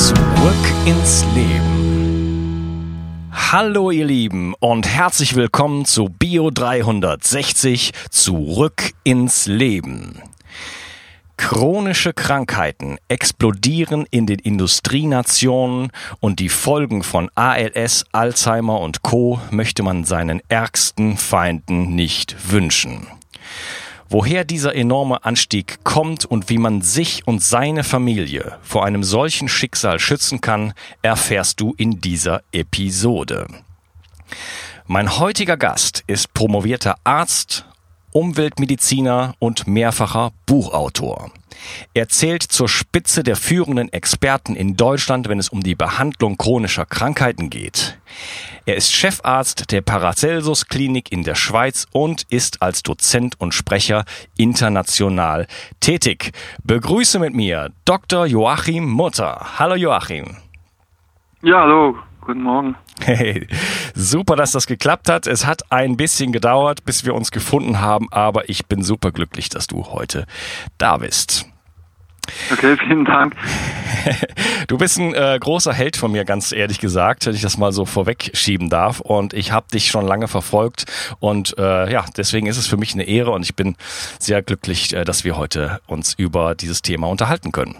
Zurück ins Leben. Hallo ihr Lieben und herzlich willkommen zu Bio 360 Zurück ins Leben. Chronische Krankheiten explodieren in den Industrienationen und die Folgen von ALS, Alzheimer und Co möchte man seinen ärgsten Feinden nicht wünschen. Woher dieser enorme Anstieg kommt und wie man sich und seine Familie vor einem solchen Schicksal schützen kann, erfährst du in dieser Episode. Mein heutiger Gast ist promovierter Arzt, Umweltmediziner und mehrfacher Buchautor. Er zählt zur Spitze der führenden Experten in Deutschland, wenn es um die Behandlung chronischer Krankheiten geht. Er ist Chefarzt der Paracelsus Klinik in der Schweiz und ist als Dozent und Sprecher international tätig. Begrüße mit mir Dr. Joachim Mutter. Hallo Joachim. Ja, hallo. Guten Morgen. Hey, super, dass das geklappt hat. Es hat ein bisschen gedauert, bis wir uns gefunden haben, aber ich bin super glücklich, dass du heute da bist. Okay, vielen Dank. Du bist ein äh, großer Held von mir, ganz ehrlich gesagt, wenn ich das mal so vorwegschieben darf. Und ich habe dich schon lange verfolgt. Und äh, ja, deswegen ist es für mich eine Ehre und ich bin sehr glücklich, äh, dass wir heute uns über dieses Thema unterhalten können.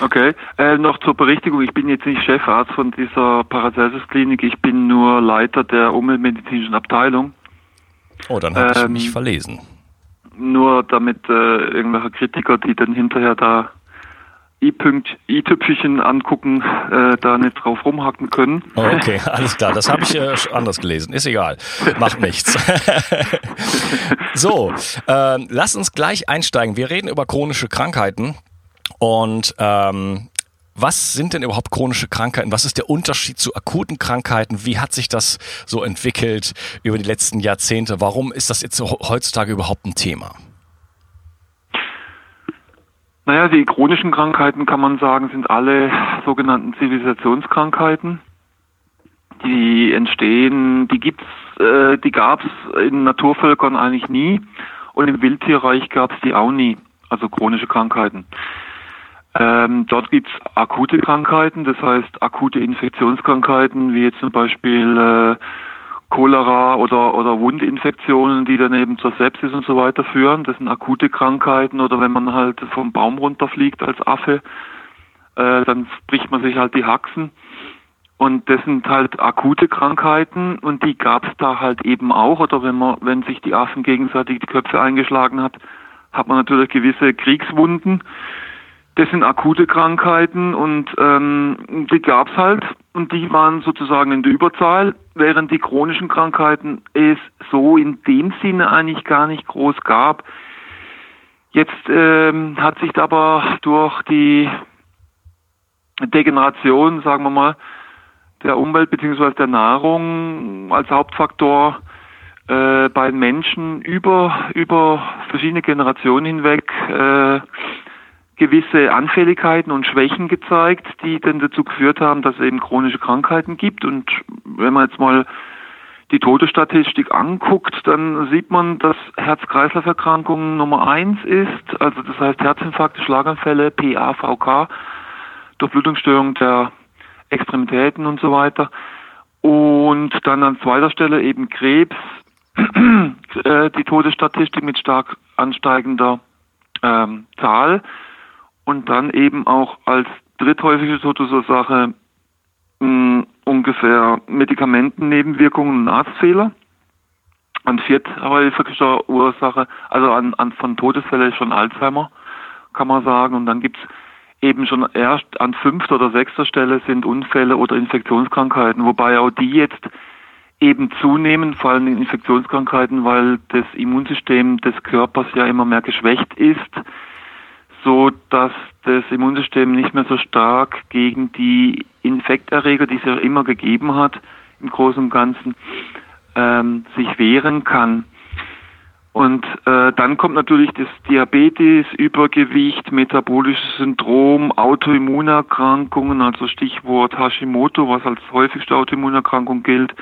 Okay, äh, noch zur Berichtigung, ich bin jetzt nicht Chefarzt von dieser Paracelsus-Klinik, ich bin nur Leiter der umweltmedizinischen Abteilung. Oh, dann habe ich ähm, mich verlesen. Nur damit äh, irgendwelche Kritiker, die dann hinterher da i-Tüpfelchen angucken, äh, da nicht drauf rumhacken können. Okay, alles klar. Das habe ich äh, anders gelesen. Ist egal. Macht nichts. so, äh, lass uns gleich einsteigen. Wir reden über chronische Krankheiten. Und ähm, was sind denn überhaupt chronische Krankheiten? Was ist der Unterschied zu akuten Krankheiten? Wie hat sich das so entwickelt über die letzten Jahrzehnte? Warum ist das jetzt heutzutage überhaupt ein Thema? Naja, die chronischen Krankheiten kann man sagen, sind alle sogenannten Zivilisationskrankheiten. Die entstehen, die gibt's, äh, die gab's in Naturvölkern eigentlich nie und im Wildtierreich gab's die auch nie, also chronische Krankheiten. Ähm, dort gibt's akute Krankheiten, das heißt akute Infektionskrankheiten, wie jetzt zum Beispiel äh, Cholera oder, oder Wundinfektionen, die dann eben zur Sepsis und so weiter führen. Das sind akute Krankheiten oder wenn man halt vom Baum runterfliegt als Affe, äh, dann bricht man sich halt die Haxen. Und das sind halt akute Krankheiten und die gab's da halt eben auch. Oder wenn man, wenn sich die Affen gegenseitig die Köpfe eingeschlagen hat, hat man natürlich gewisse Kriegswunden. Das sind akute Krankheiten und ähm, die gab's halt und die waren sozusagen in der Überzahl, während die chronischen Krankheiten es so in dem Sinne eigentlich gar nicht groß gab. Jetzt ähm, hat sich aber durch die Degeneration, sagen wir mal, der Umwelt bzw. der Nahrung als Hauptfaktor äh, bei Menschen über über verschiedene Generationen hinweg äh, gewisse Anfälligkeiten und Schwächen gezeigt, die dann dazu geführt haben, dass es eben chronische Krankheiten gibt. Und wenn man jetzt mal die Todesstatistik anguckt, dann sieht man, dass Herz-Kreislauf-Erkrankungen Nummer eins ist, also das heißt Herzinfarkte, Schlaganfälle, PA, VK, Durchblutungsstörung der Extremitäten und so weiter. Und dann an zweiter Stelle eben Krebs, äh, die Todesstatistik mit stark ansteigender ähm, Zahl und dann eben auch als dritthäufige Todesursache mh, ungefähr Medikamentennebenwirkungen und Arztfehler. An vierthäufiger Ursache, also an, an von Todesfällen schon Alzheimer, kann man sagen. Und dann gibt's eben schon erst an fünfter oder sechster Stelle sind Unfälle oder Infektionskrankheiten, wobei auch die jetzt eben zunehmen, vor allem in Infektionskrankheiten, weil das Immunsystem des Körpers ja immer mehr geschwächt ist so, dass das Immunsystem nicht mehr so stark gegen die Infekterreger, die es ja immer gegeben hat, im Großen und Ganzen, ähm, sich wehren kann. Und äh, dann kommt natürlich das Diabetes, Übergewicht, metabolisches Syndrom, Autoimmunerkrankungen, also Stichwort Hashimoto, was als häufigste Autoimmunerkrankung gilt,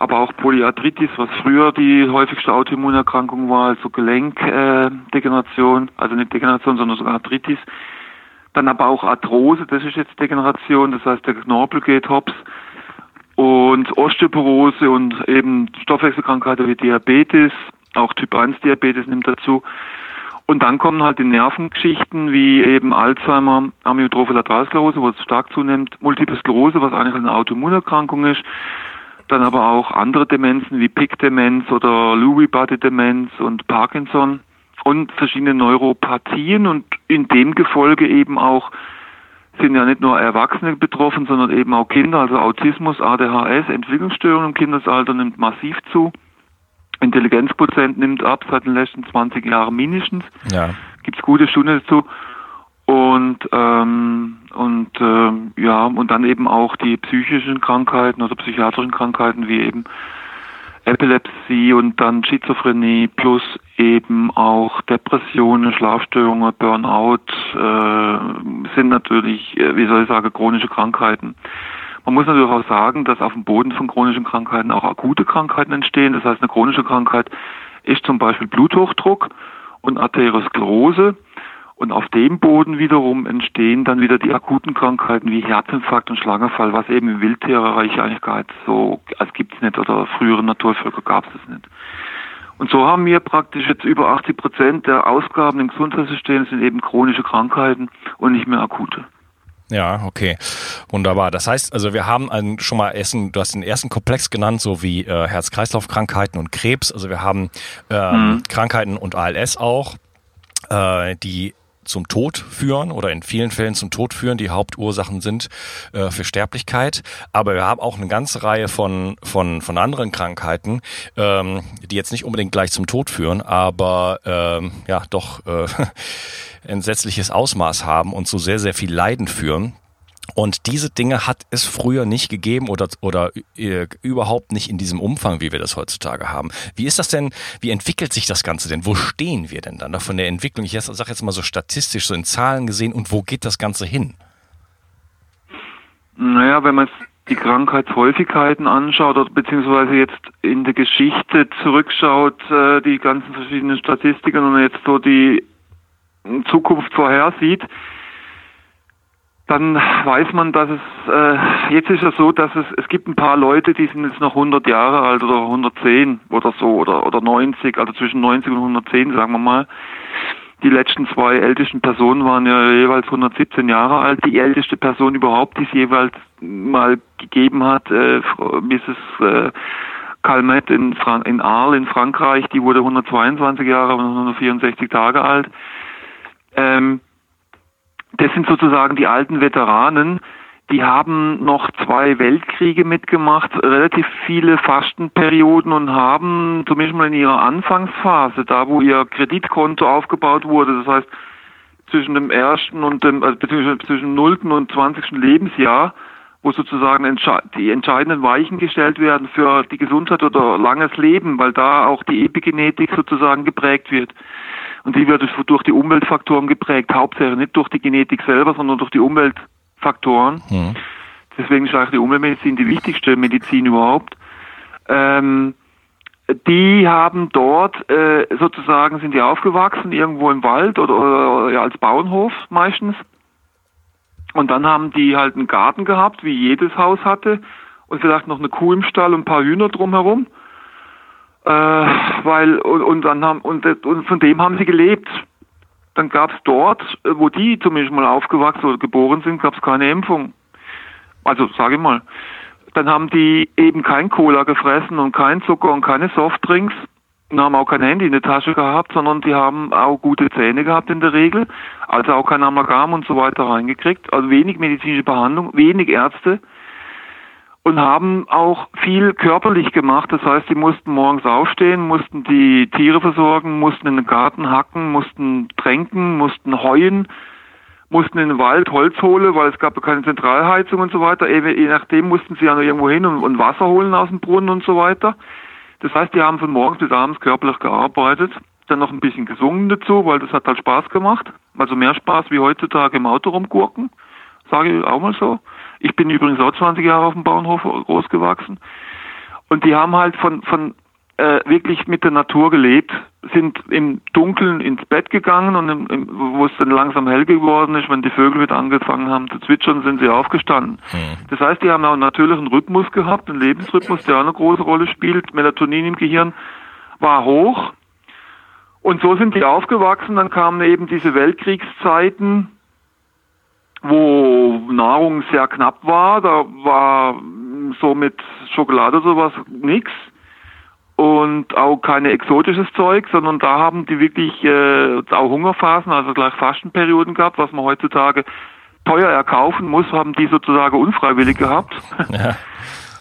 aber auch Polyarthritis, was früher die häufigste Autoimmunerkrankung war, also Gelenkdegeneration, äh, also nicht Degeneration, sondern sogar Arthritis. Dann aber auch Arthrose, das ist jetzt Degeneration, das heißt der Knorpel geht hops. Und Osteoporose und eben Stoffwechselkrankheiten wie Diabetes, auch Typ 1 Diabetes nimmt dazu. Und dann kommen halt die Nervengeschichten wie eben Alzheimer, Amyotrophe Lateralsklerose, wo es stark zunimmt, Multiple Sklerose, was eigentlich eine Autoimmunerkrankung ist. Dann aber auch andere Demenzen wie Pick-Demenz oder Lewy-Body-Demenz und Parkinson und verschiedene Neuropathien und in dem Gefolge eben auch sind ja nicht nur Erwachsene betroffen, sondern eben auch Kinder, also Autismus, ADHS, Entwicklungsstörungen im Kindesalter nimmt massiv zu. Intelligenzprozent nimmt ab seit den letzten 20 Jahren mindestens. Ja. Gibt es gute Stunden dazu. Und ähm, und ähm, ja und dann eben auch die psychischen Krankheiten oder psychiatrischen Krankheiten wie eben Epilepsie und dann Schizophrenie plus eben auch Depressionen, Schlafstörungen, Burnout äh, sind natürlich, äh, wie soll ich sagen, chronische Krankheiten. Man muss natürlich auch sagen, dass auf dem Boden von chronischen Krankheiten auch akute Krankheiten entstehen. Das heißt, eine chronische Krankheit ist zum Beispiel Bluthochdruck und Arteriosklerose. Und auf dem Boden wiederum entstehen dann wieder die akuten Krankheiten wie Herzinfarkt und Schlaganfall, was eben im Wildtierreich eigentlich gar nicht so, als gibt es nicht oder frühere Naturvölker gab es nicht. Und so haben wir praktisch jetzt über 80 Prozent der Ausgaben im Gesundheitssystem sind eben chronische Krankheiten und nicht mehr akute. Ja, okay. Wunderbar. Das heißt, also wir haben einen, schon mal ersten, du hast den ersten Komplex genannt, so wie äh, Herz-Kreislauf-Krankheiten und Krebs. Also wir haben ähm, mhm. Krankheiten und ALS auch, äh, die zum Tod führen oder in vielen Fällen zum Tod führen, die Hauptursachen sind äh, für Sterblichkeit. Aber wir haben auch eine ganze Reihe von, von, von anderen Krankheiten, ähm, die jetzt nicht unbedingt gleich zum Tod führen, aber ähm, ja doch äh, entsetzliches Ausmaß haben und zu sehr, sehr viel Leiden führen. Und diese Dinge hat es früher nicht gegeben oder, oder äh, überhaupt nicht in diesem Umfang, wie wir das heutzutage haben. Wie ist das denn, wie entwickelt sich das Ganze denn? Wo stehen wir denn dann von der Entwicklung? Ich sage jetzt mal so statistisch, so in Zahlen gesehen und wo geht das Ganze hin? Naja, wenn man die Krankheitshäufigkeiten anschaut oder beziehungsweise jetzt in der Geschichte zurückschaut, äh, die ganzen verschiedenen Statistiken und jetzt so die Zukunft vorhersieht, dann weiß man, dass es, äh, jetzt ist es so, dass es, es gibt ein paar Leute, die sind jetzt noch 100 Jahre alt oder 110 oder so oder, oder 90, also zwischen 90 und 110, sagen wir mal. Die letzten zwei ältesten Personen waren ja jeweils 117 Jahre alt. Die älteste Person überhaupt, die es jeweils mal gegeben hat, äh, Mrs. Äh, Calmette in, in Arles in Frankreich, die wurde 122 Jahre und 164 Tage alt. Ähm, das sind sozusagen die alten Veteranen, die haben noch zwei Weltkriege mitgemacht, relativ viele Fastenperioden und haben zumindest mal in ihrer Anfangsphase, da wo ihr Kreditkonto aufgebaut wurde, das heißt zwischen dem ersten und dem, also beziehungsweise zwischen nullten und zwanzigsten Lebensjahr, wo sozusagen die entscheidenden Weichen gestellt werden für die Gesundheit oder langes Leben, weil da auch die Epigenetik sozusagen geprägt wird. Und die wird durch die Umweltfaktoren geprägt, hauptsächlich nicht durch die Genetik selber, sondern durch die Umweltfaktoren. Mhm. Deswegen ist eigentlich die Umweltmedizin die wichtigste Medizin überhaupt. Ähm, die haben dort äh, sozusagen sind die aufgewachsen irgendwo im Wald oder, oder ja, als Bauernhof meistens und dann haben die halt einen Garten gehabt wie jedes Haus hatte und vielleicht noch eine Kuh im Stall und ein paar Hühner drumherum äh, weil und, und dann haben und, und von dem haben sie gelebt. Dann gab es dort, äh, wo die zumindest mal aufgewachsen oder geboren sind, gab es keine Impfung. Also sage ich mal. Dann haben die eben kein Cola gefressen und kein Zucker und keine Softdrinks und haben auch kein Handy in der Tasche gehabt, sondern die haben auch gute Zähne gehabt in der Regel, also auch kein Amalgam und so weiter reingekriegt, also wenig medizinische Behandlung, wenig Ärzte und haben auch viel körperlich gemacht. Das heißt, sie mussten morgens aufstehen, mussten die Tiere versorgen, mussten in den Garten hacken, mussten tränken, mussten heuen, mussten in den Wald Holz holen, weil es gab keine Zentralheizung und so weiter. Je nachdem mussten sie ja noch irgendwo hin und Wasser holen aus dem Brunnen und so weiter. Das heißt, die haben von morgens bis abends körperlich gearbeitet, dann noch ein bisschen gesungen dazu, weil das hat halt Spaß gemacht. Also mehr Spaß wie heutzutage im Auto rumgurken, sage ich auch mal so. Ich bin übrigens auch 20 Jahre auf dem Bauernhof groß gewachsen. Und die haben halt von, von äh, wirklich mit der Natur gelebt, sind im Dunkeln ins Bett gegangen und im, im, wo es dann langsam hell geworden ist, wenn die Vögel wieder angefangen haben zu zwitschern, sind sie aufgestanden. Mhm. Das heißt, die haben auch einen Rhythmus gehabt, einen Lebensrhythmus, der auch eine große Rolle spielt. Melatonin im Gehirn war hoch. Und so sind die aufgewachsen. Dann kamen eben diese Weltkriegszeiten, wo Nahrung sehr knapp war. Da war so mit Schokolade sowas nix und auch keine exotisches Zeug, sondern da haben die wirklich äh, auch Hungerphasen, also gleich Fastenperioden gehabt, was man heutzutage teuer erkaufen muss, haben die sozusagen unfreiwillig gehabt. Ja,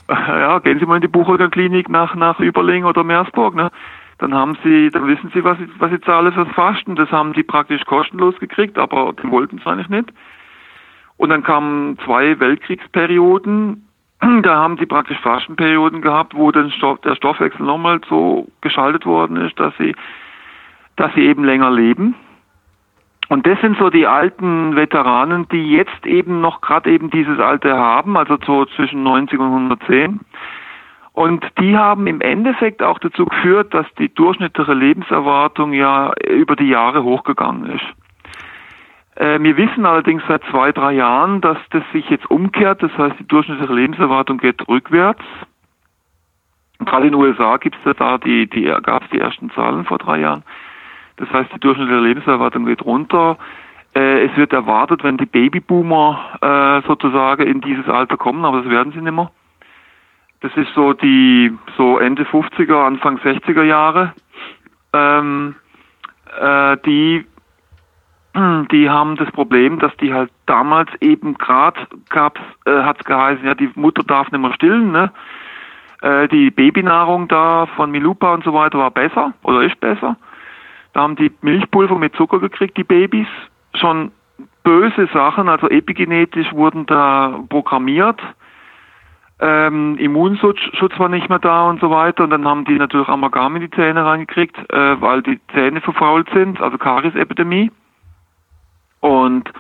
ja gehen Sie mal in die Buchholger Klinik nach, nach Überling oder Meersburg, ne? Dann haben Sie, dann wissen Sie, was Sie, was Sie zahlen fürs Fasten. Das haben die praktisch kostenlos gekriegt, aber die wollten es eigentlich nicht. Und dann kamen zwei Weltkriegsperioden. Da haben die praktisch Fastenperioden gehabt, wo Stoff, der Stoffwechsel nochmal so geschaltet worden ist, dass sie, dass sie eben länger leben. Und das sind so die alten Veteranen, die jetzt eben noch gerade eben dieses Alter haben, also so zwischen 90 und 110. Und die haben im Endeffekt auch dazu geführt, dass die durchschnittliche Lebenserwartung ja über die Jahre hochgegangen ist. Äh, wir wissen allerdings seit zwei, drei Jahren, dass das sich jetzt umkehrt. Das heißt, die durchschnittliche Lebenserwartung geht rückwärts. Gerade in den USA gibt es da die, die gab es die ersten Zahlen vor drei Jahren. Das heißt, die durchschnittliche Lebenserwartung geht runter. Äh, es wird erwartet, wenn die Babyboomer äh, sozusagen in dieses Alter kommen, aber das werden sie nicht mehr. Das ist so die so Ende 50er, Anfang 60er Jahre. Ähm, äh, die die haben das Problem, dass die halt damals eben gerade gab's, äh, hat's geheißen, ja, die Mutter darf nicht mehr stillen, ne? Äh, die Babynahrung da von Milupa und so weiter war besser oder ist besser. Da haben die Milchpulver mit Zucker gekriegt, die Babys. Schon böse Sachen, also epigenetisch wurden da programmiert. Ähm, Immunschutz Schutz war nicht mehr da und so weiter. Und dann haben die natürlich Amalgam in die Zähne reingekriegt, äh, weil die Zähne verfault sind, also Kariesepidemie. Und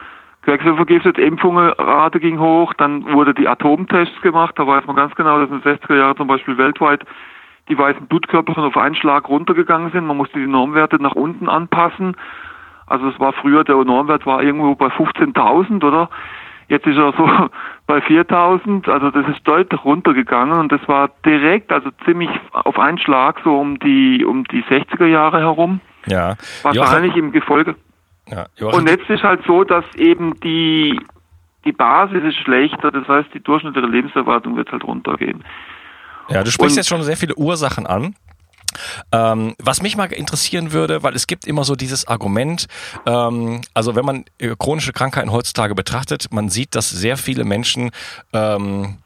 Quecksilbervergiftet, Impfungenrate ging hoch, dann wurde die Atomtests gemacht, da weiß man ganz genau, dass in den 60er Jahren zum Beispiel weltweit die weißen Blutkörperchen auf einen Schlag runtergegangen sind. Man musste die Normwerte nach unten anpassen. Also es war früher, der Normwert war irgendwo bei 15.000, oder? Jetzt ist er so bei 4.000, also das ist deutlich runtergegangen und das war direkt, also ziemlich auf einen Schlag so um die, um die 60er Jahre herum. Ja. Wahrscheinlich Joachim, im Gefolge. Ja, und jetzt ist halt so, dass eben die, die Basis ist schlechter, das heißt, die durchschnittliche Lebenserwartung wird halt runtergehen. Ja, du sprichst und, jetzt schon sehr viele Ursachen an. Ähm, was mich mal interessieren würde, weil es gibt immer so dieses Argument, ähm, also wenn man äh, chronische Krankheiten heutzutage betrachtet, man sieht, dass sehr viele Menschen ähm,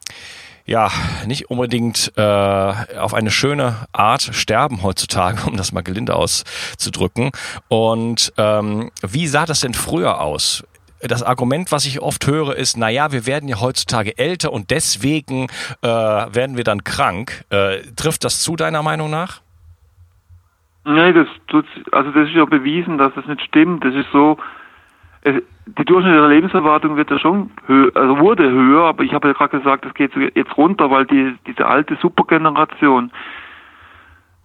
ja, nicht unbedingt äh, auf eine schöne Art sterben heutzutage, um das mal gelinde auszudrücken. Und ähm, wie sah das denn früher aus? Das Argument, was ich oft höre, ist, na ja, wir werden ja heutzutage älter und deswegen äh, werden wir dann krank. Äh, trifft das zu deiner Meinung nach? Nee, das tut, also das ist ja bewiesen, dass das nicht stimmt. Das ist so, die durchschnittliche Lebenserwartung wird ja schon höher, also wurde höher, aber ich habe ja gerade gesagt, es geht jetzt runter, weil die, diese alte Supergeneration,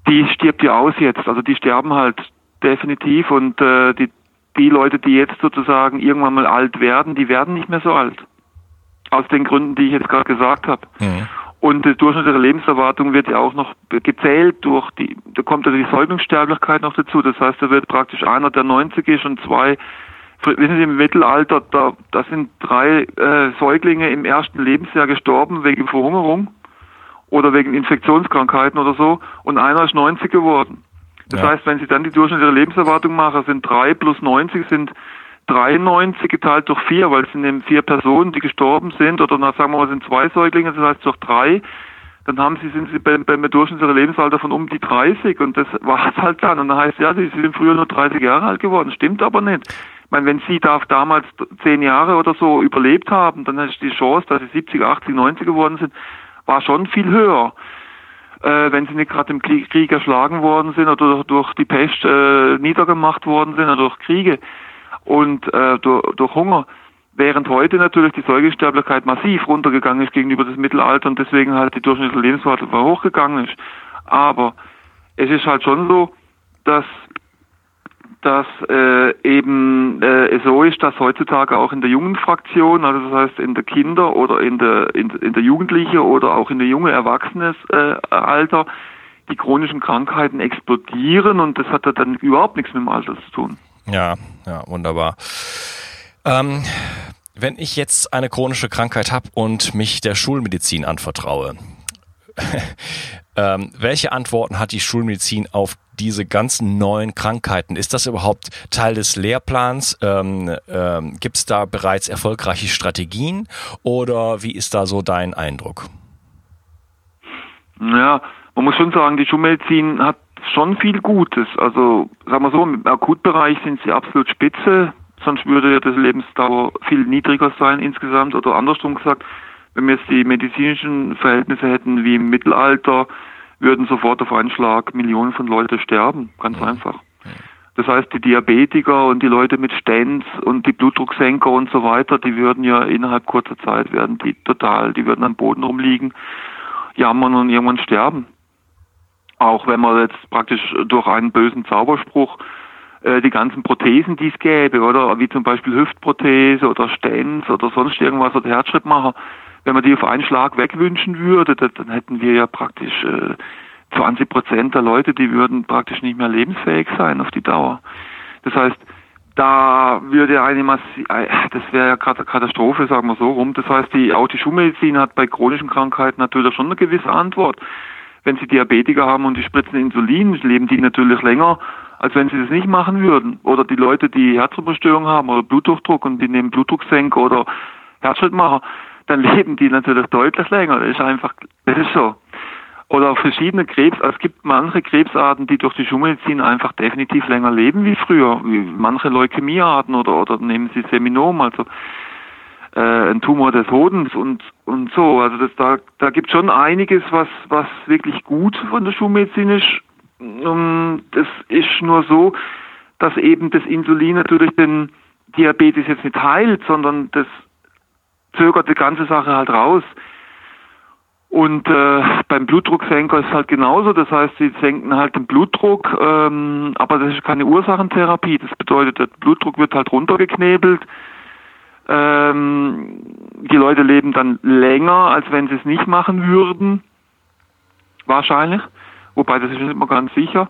die stirbt ja aus jetzt, also die sterben halt definitiv und äh, die, die Leute, die jetzt sozusagen irgendwann mal alt werden, die werden nicht mehr so alt. Aus den Gründen, die ich jetzt gerade gesagt habe. Mhm. Und die durchschnittliche Lebenserwartung wird ja auch noch gezählt durch die, da kommt ja die Säuglingssterblichkeit noch dazu. Das heißt, da wird praktisch einer, der 90 ist und zwei wissen Sie, im Mittelalter, da, da sind drei äh, Säuglinge im ersten Lebensjahr gestorben wegen Verhungerung oder wegen Infektionskrankheiten oder so und einer ist 90 geworden. Das ja. heißt, wenn Sie dann die durchschnittliche Lebenserwartung machen, sind drei plus 90 sind 93 geteilt durch vier, weil es sind eben vier Personen, die gestorben sind, oder na, sagen wir mal, sind zwei Säuglinge, das heißt durch drei, dann haben sie, sind sie beim, beim durchschnittlichen Lebensalter von um die 30 und das war es halt dann. Und dann heißt ja, sie sind früher nur 30 Jahre alt geworden. Stimmt aber nicht. Ich meine, wenn sie da damals zehn Jahre oder so überlebt haben, dann ist die Chance, dass sie 70, 80, 90 geworden sind, war schon viel höher. Äh, wenn sie nicht gerade im Krieg erschlagen worden sind oder durch die Pest äh, niedergemacht worden sind oder durch Kriege und äh, durch, durch Hunger. Während heute natürlich die Säugesterblichkeit massiv runtergegangen ist gegenüber dem Mittelalter und deswegen halt die durchschnittliche Lebensweise hochgegangen ist. Aber es ist halt schon so, dass dass äh, eben äh, so ist, dass heutzutage auch in der jungen Fraktion, also das heißt in der Kinder oder in der in, in der Jugendliche oder auch in der junge Erwachsenesalter äh, die chronischen Krankheiten explodieren und das hat ja dann überhaupt nichts mit dem Alter zu tun. Ja, ja, wunderbar. Ähm, wenn ich jetzt eine chronische Krankheit habe und mich der Schulmedizin anvertraue, ähm, welche Antworten hat die Schulmedizin auf diese ganzen neuen Krankheiten? Ist das überhaupt Teil des Lehrplans? Ähm, ähm, Gibt es da bereits erfolgreiche Strategien oder wie ist da so dein Eindruck? Ja, man muss schon sagen, die Schulmedizin hat schon viel Gutes. Also sagen wir so, im Akutbereich sind sie absolut spitze, sonst würde ja das Lebensdauer viel niedriger sein insgesamt oder andersrum gesagt, wenn wir jetzt die medizinischen Verhältnisse hätten wie im Mittelalter, würden sofort auf einen Schlag Millionen von Leuten sterben, ganz einfach. Das heißt, die Diabetiker und die Leute mit Stents und die Blutdrucksenker und so weiter, die würden ja innerhalb kurzer Zeit werden die total, die würden am Boden rumliegen, jammern und irgendwann sterben. Auch wenn man jetzt praktisch durch einen bösen Zauberspruch äh, die ganzen Prothesen, die es gäbe, oder wie zum Beispiel Hüftprothese oder Stents oder sonst irgendwas oder Herzschrittmacher, wenn man die auf einen Schlag wegwünschen würde, dann hätten wir ja praktisch äh, 20 Prozent der Leute, die würden praktisch nicht mehr lebensfähig sein auf die Dauer. Das heißt, da würde eine Massi äh, das wäre ja gerade Katastrophe, sagen wir so rum. Das heißt, die, auch die Schulmedizin hat bei chronischen Krankheiten natürlich schon eine gewisse Antwort. Wenn sie Diabetiker haben und die spritzen Insulin, leben die natürlich länger, als wenn sie das nicht machen würden. Oder die Leute, die Herzrhythmusstörungen haben oder Blutdruckdruck und die nehmen Blutdrucksenker oder Herzschrittmacher, dann leben die natürlich deutlich länger. Das ist einfach, das ist so. Oder auch verschiedene Krebs, also es gibt manche Krebsarten, die durch die Schulmedizin einfach definitiv länger leben wie früher, wie manche Leukämiearten oder, oder nehmen Sie Seminom, also äh, ein Tumor des Hodens und, und so. Also das, da, da gibt schon einiges, was, was wirklich gut von der Schulmedizin ist. Um, das ist nur so, dass eben das Insulin natürlich den Diabetes jetzt nicht heilt, sondern das zögert die ganze Sache halt raus. Und äh, beim Blutdrucksenker ist halt genauso, das heißt, sie senken halt den Blutdruck, ähm, aber das ist keine Ursachentherapie. Das bedeutet, der Blutdruck wird halt runtergeknebelt. Ähm, die Leute leben dann länger, als wenn sie es nicht machen würden. Wahrscheinlich. Wobei das ist nicht immer ganz sicher.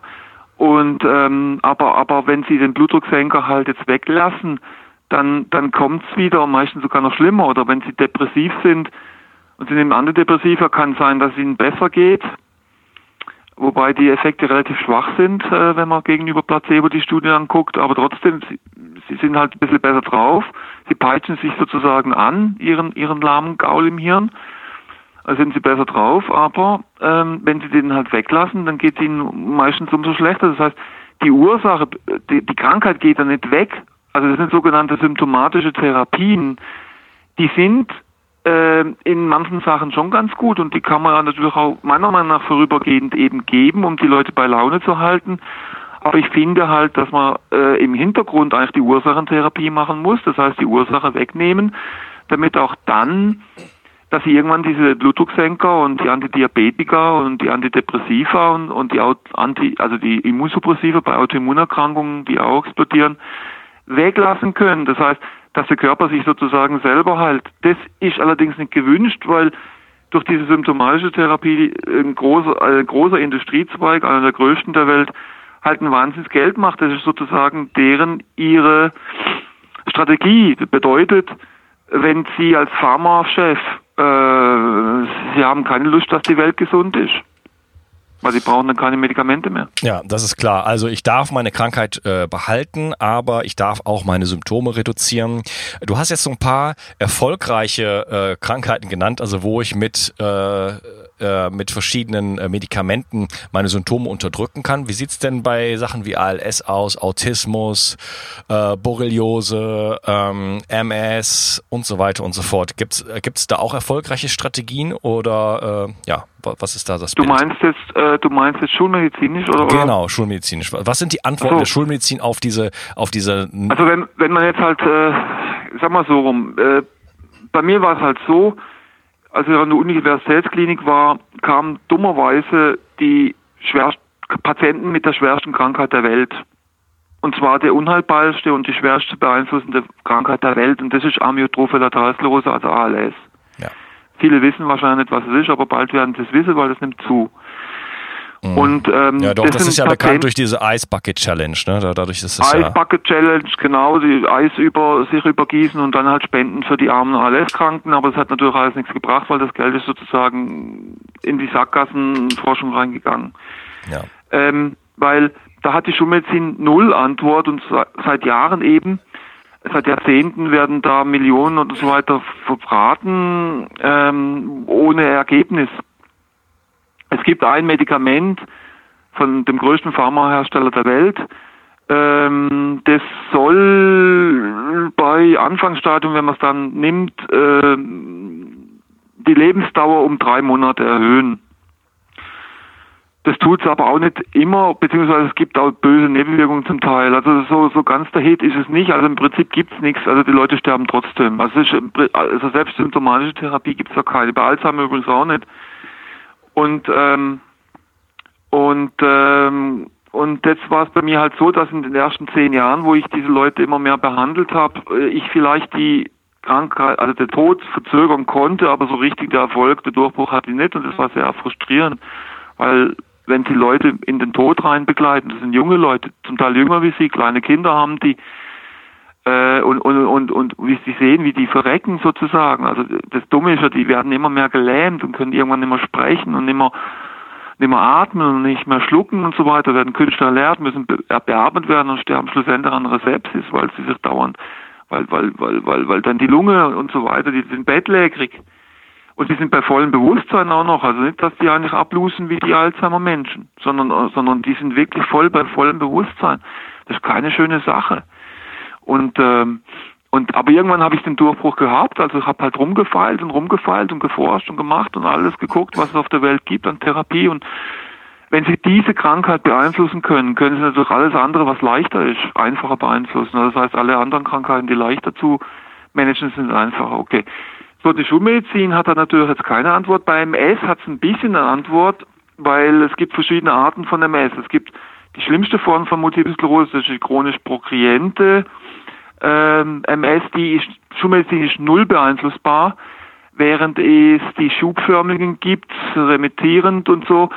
Und ähm, aber aber wenn sie den Blutdrucksenker halt jetzt weglassen, dann, dann kommt es wieder, meistens sogar noch schlimmer. Oder wenn sie depressiv sind und sie nehmen Antidepressiva, kann sein, dass es ihnen besser geht. Wobei die Effekte relativ schwach sind, äh, wenn man gegenüber Placebo die Studie anguckt. Aber trotzdem, sie, sie sind halt ein bisschen besser drauf. Sie peitschen sich sozusagen an, ihren, ihren lahmen Gaul im Hirn. Also sind sie besser drauf. Aber ähm, wenn sie den halt weglassen, dann geht es ihnen meistens umso schlechter. Das heißt, die Ursache, die, die Krankheit geht dann nicht weg, also das sind sogenannte symptomatische Therapien, die sind äh, in manchen Sachen schon ganz gut und die kann man natürlich auch meiner Meinung nach vorübergehend eben geben, um die Leute bei Laune zu halten. Aber ich finde halt, dass man äh, im Hintergrund eigentlich die Ursachentherapie machen muss, das heißt die Ursache wegnehmen, damit auch dann, dass sie irgendwann diese Blutdrucksenker und die Antidiabetika und die Antidepressiva und, und die Anti, also die Immunsuppressiva bei Autoimmunerkrankungen, die auch explodieren, weglassen können. Das heißt, dass der Körper sich sozusagen selber heilt. Das ist allerdings nicht gewünscht, weil durch diese symptomatische Therapie ein großer, ein großer Industriezweig, einer der größten der Welt, halt ein Wahnsinns Geld macht. Das ist sozusagen deren ihre Strategie. Das bedeutet, wenn Sie als Pharmachef, äh, Sie haben keine Lust, dass die Welt gesund ist. Weil sie brauchen dann keine Medikamente mehr. Ja, das ist klar. Also ich darf meine Krankheit äh, behalten, aber ich darf auch meine Symptome reduzieren. Du hast jetzt so ein paar erfolgreiche äh, Krankheiten genannt, also wo ich mit äh, äh, mit verschiedenen äh, Medikamenten meine Symptome unterdrücken kann. Wie sieht's denn bei Sachen wie ALS aus, Autismus, äh, Borreliose, ähm, MS und so weiter und so fort? Gibt's äh, gibt's da auch erfolgreiche Strategien oder äh, ja, was ist da das? Du meinst jetzt, äh, du meinst jetzt schulmedizinisch oder? Genau, schulmedizinisch. Was sind die Antworten so. der Schulmedizin auf diese, auf diese? Also wenn wenn man jetzt halt, äh, sag mal so rum, äh, bei mir war es halt so, als ich an der Universitätsklinik war, kamen dummerweise die schwerst, Patienten mit der schwersten Krankheit der Welt. Und zwar der unheilbarste und die schwerste beeinflussende Krankheit der Welt. Und das ist Amyotrophe Lateralsklerose, also ALS. Viele wissen wahrscheinlich nicht, was es ist, aber bald werden sie es wissen, weil das nimmt zu. Mhm. Und, ähm, ja, doch, das, das ist ja Patienten, bekannt durch diese Ice Bucket Challenge, ne? Dadurch ist es Ice ja Bucket Challenge, genau, die Eis über sich übergießen und dann halt spenden für die armen ALS-Kranken, aber es hat natürlich alles nichts gebracht, weil das Geld ist sozusagen in die Sackgassenforschung reingegangen. Ja. Ähm, weil da hat die Schulmedizin null Antwort und seit Jahren eben, seit Jahrzehnten werden da Millionen und so weiter verbraten, ähm, ohne Ergebnis. Es gibt ein Medikament von dem größten Pharmahersteller der Welt, ähm, das soll bei Anfangsstadium, wenn man es dann nimmt, äh, die Lebensdauer um drei Monate erhöhen. Das tut es aber auch nicht immer, beziehungsweise es gibt auch böse Nebenwirkungen zum Teil. Also so, so ganz der Hit ist es nicht. Also im Prinzip gibt es nichts. Also die Leute sterben trotzdem. Also, ist, also selbst symptomatische Therapie gibt es ja keine. Bei Alzheimer übrigens auch nicht. Und ähm, und ähm, und jetzt war es bei mir halt so, dass in den ersten zehn Jahren, wo ich diese Leute immer mehr behandelt habe, äh, ich vielleicht die Krankheit, also der Tod verzögern konnte, aber so richtig der Erfolg, der Durchbruch hatte ich nicht und das war sehr frustrierend, weil wenn sie Leute in den Tod rein begleiten, das sind junge Leute, zum Teil jünger wie sie, kleine Kinder haben, die äh, und, und, und, und wie Sie sehen, wie die verrecken sozusagen. Also das Dumme ist ja, die werden immer mehr gelähmt und können irgendwann nicht mehr sprechen und nicht mehr, nicht mehr atmen und nicht mehr schlucken und so weiter, werden Künstler erlernt, müssen beatmet werden und sterben schlussendlich an Resepsis, weil sie sich dauernd, weil, weil, weil, weil, weil dann die Lunge und so weiter, die sind bettlägerig. Und die sind bei vollem Bewusstsein auch noch. Also nicht, dass die eigentlich ablusen wie die Alzheimer-Menschen, sondern, sondern die sind wirklich voll bei vollem Bewusstsein. Das ist keine schöne Sache. Und ähm, und aber irgendwann habe ich den Durchbruch gehabt, also ich habe halt rumgefeilt und rumgefeilt und geforscht und gemacht und alles geguckt, was es auf der Welt gibt an Therapie und wenn Sie diese Krankheit beeinflussen können, können Sie natürlich alles andere, was leichter ist, einfacher beeinflussen. Also das heißt, alle anderen Krankheiten, die leichter zu managen sind, einfacher. Okay. So, die Schulmedizin hat da natürlich jetzt keine Antwort. Bei MS hat es ein bisschen eine Antwort, weil es gibt verschiedene Arten von MS. Es gibt die schlimmste Form von Multiple Sklerose, das ist die chronisch progrediente ähm, MS, die ist schulmedizinisch null beeinflussbar, während es die schubförmigen gibt, remittierend und so,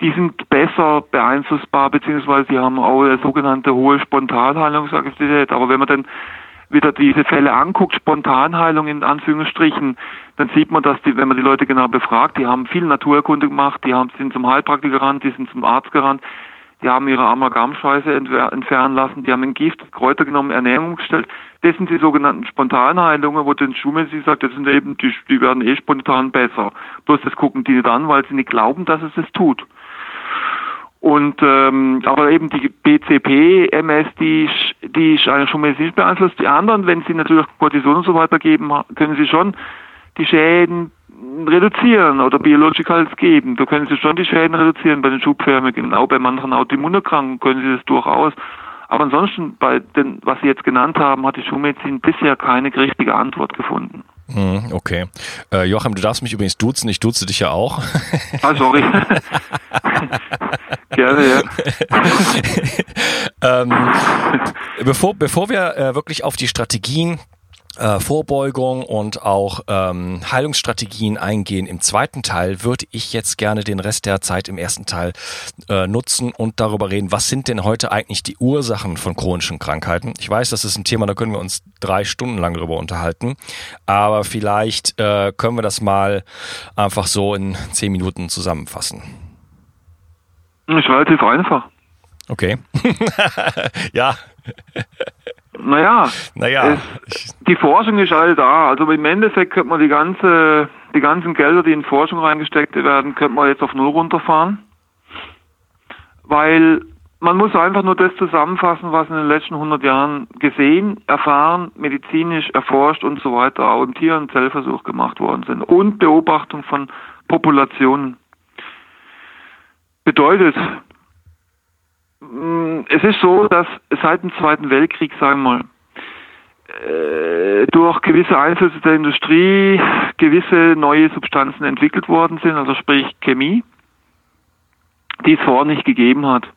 die sind besser beeinflussbar, beziehungsweise die haben auch eine sogenannte hohe Spontanheilungsaktivität. Aber wenn man dann wieder diese Fälle anguckt, Spontanheilung in Anführungsstrichen, dann sieht man, dass die, wenn man die Leute genau befragt, die haben viel Naturerkunde gemacht, die haben, sind zum Heilpraktiker gerannt, die sind zum Arzt gerannt, die haben ihre Amalgamscheiße entfernen lassen, die haben ein Gift, Kräuter genommen, Ernährung umgestellt. Das sind die sogenannten Spontanheilungen, wo den Schulmedizin sagt, das sind eben, die, die werden eh spontan besser. Bloß das gucken die nicht an, weil sie nicht glauben, dass es es tut. Und ähm, aber eben die BCP, MS, die die ist eigentlich schon medizinisch beeinflusst. Die anderen, wenn sie natürlich Cortison und so weiter geben, können sie schon die Schäden reduzieren oder Biologicals geben. Da können Sie schon die Schäden reduzieren bei den Schubförmigen. Auch bei manchen Autoimmunerkrankungen können Sie das durchaus. Aber ansonsten, bei den, was Sie jetzt genannt haben, hat die Schulmedizin bisher keine richtige Antwort gefunden. Hm, okay. Äh, Joachim, du darfst mich übrigens duzen. Ich duze dich ja auch. Ah, sorry. Gerne, ja. ähm, bevor, bevor wir äh, wirklich auf die Strategien äh, Vorbeugung und auch ähm, Heilungsstrategien eingehen. Im zweiten Teil würde ich jetzt gerne den Rest der Zeit im ersten Teil äh, nutzen und darüber reden, was sind denn heute eigentlich die Ursachen von chronischen Krankheiten. Ich weiß, das ist ein Thema, da können wir uns drei Stunden lang drüber unterhalten, aber vielleicht äh, können wir das mal einfach so in zehn Minuten zusammenfassen. Das ist relativ einfach. Okay. ja. Naja, naja. Es, die Forschung ist all da. Also im Endeffekt könnte man die ganze, die ganzen Gelder, die in Forschung reingesteckt werden, könnte man jetzt auf Null runterfahren. Weil man muss einfach nur das zusammenfassen, was in den letzten 100 Jahren gesehen, erfahren, medizinisch erforscht und so weiter, auch im Tier- und Zellversuch gemacht worden sind und Beobachtung von Populationen. Bedeutet, mm, es ist so, dass seit dem Zweiten Weltkrieg, sagen wir mal, durch gewisse Einflüsse der Industrie gewisse neue Substanzen entwickelt worden sind, also sprich Chemie, die es vorher nicht gegeben hat.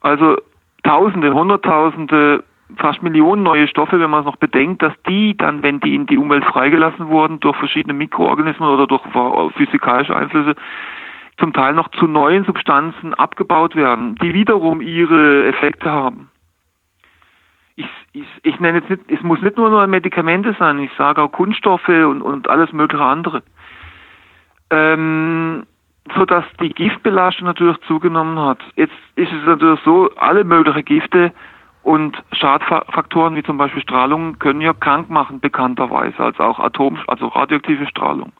Also Tausende, Hunderttausende, fast Millionen neue Stoffe, wenn man es noch bedenkt, dass die dann, wenn die in die Umwelt freigelassen wurden, durch verschiedene Mikroorganismen oder durch physikalische Einflüsse, zum Teil noch zu neuen Substanzen abgebaut werden, die wiederum ihre Effekte haben. Ich, ich, ich nenne jetzt nicht, es muss nicht nur Medikamente sein, ich sage auch Kunststoffe und, und alles mögliche andere. Ähm, so dass die Giftbelastung natürlich zugenommen hat. Jetzt ist es natürlich so, alle möglichen Gifte und Schadfaktoren wie zum Beispiel Strahlung können ja krank machen, bekannterweise, als auch Atom, also radioaktive Strahlung.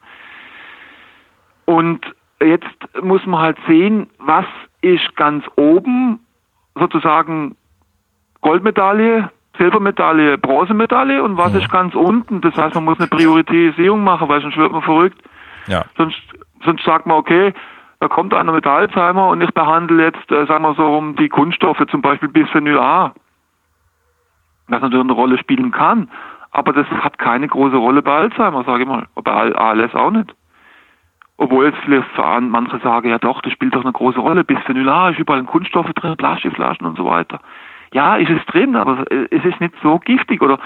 Und jetzt muss man halt sehen, was ist ganz oben sozusagen Goldmedaille, Silbermedaille, Bronzemedaille und was ja. ist ganz unten. Das heißt, man muss eine Priorisierung machen, weil sonst wird man verrückt. Ja. Sonst sonst sagt man, okay, da kommt einer mit Alzheimer und ich behandle jetzt, äh, sagen wir so rum, die Kunststoffe, zum Beispiel Bisphenol A, was natürlich eine Rolle spielen kann, aber das hat keine große Rolle bei Alzheimer, sage ich mal, bei ALS auch nicht. Obwohl jetzt vielleicht manche sagen, ja doch, das spielt doch eine große Rolle, Bisphenol A ist überall in Kunststoffe drin, Plastikflaschen und so weiter. Ja, ist es drin, aber es ist nicht so giftig oder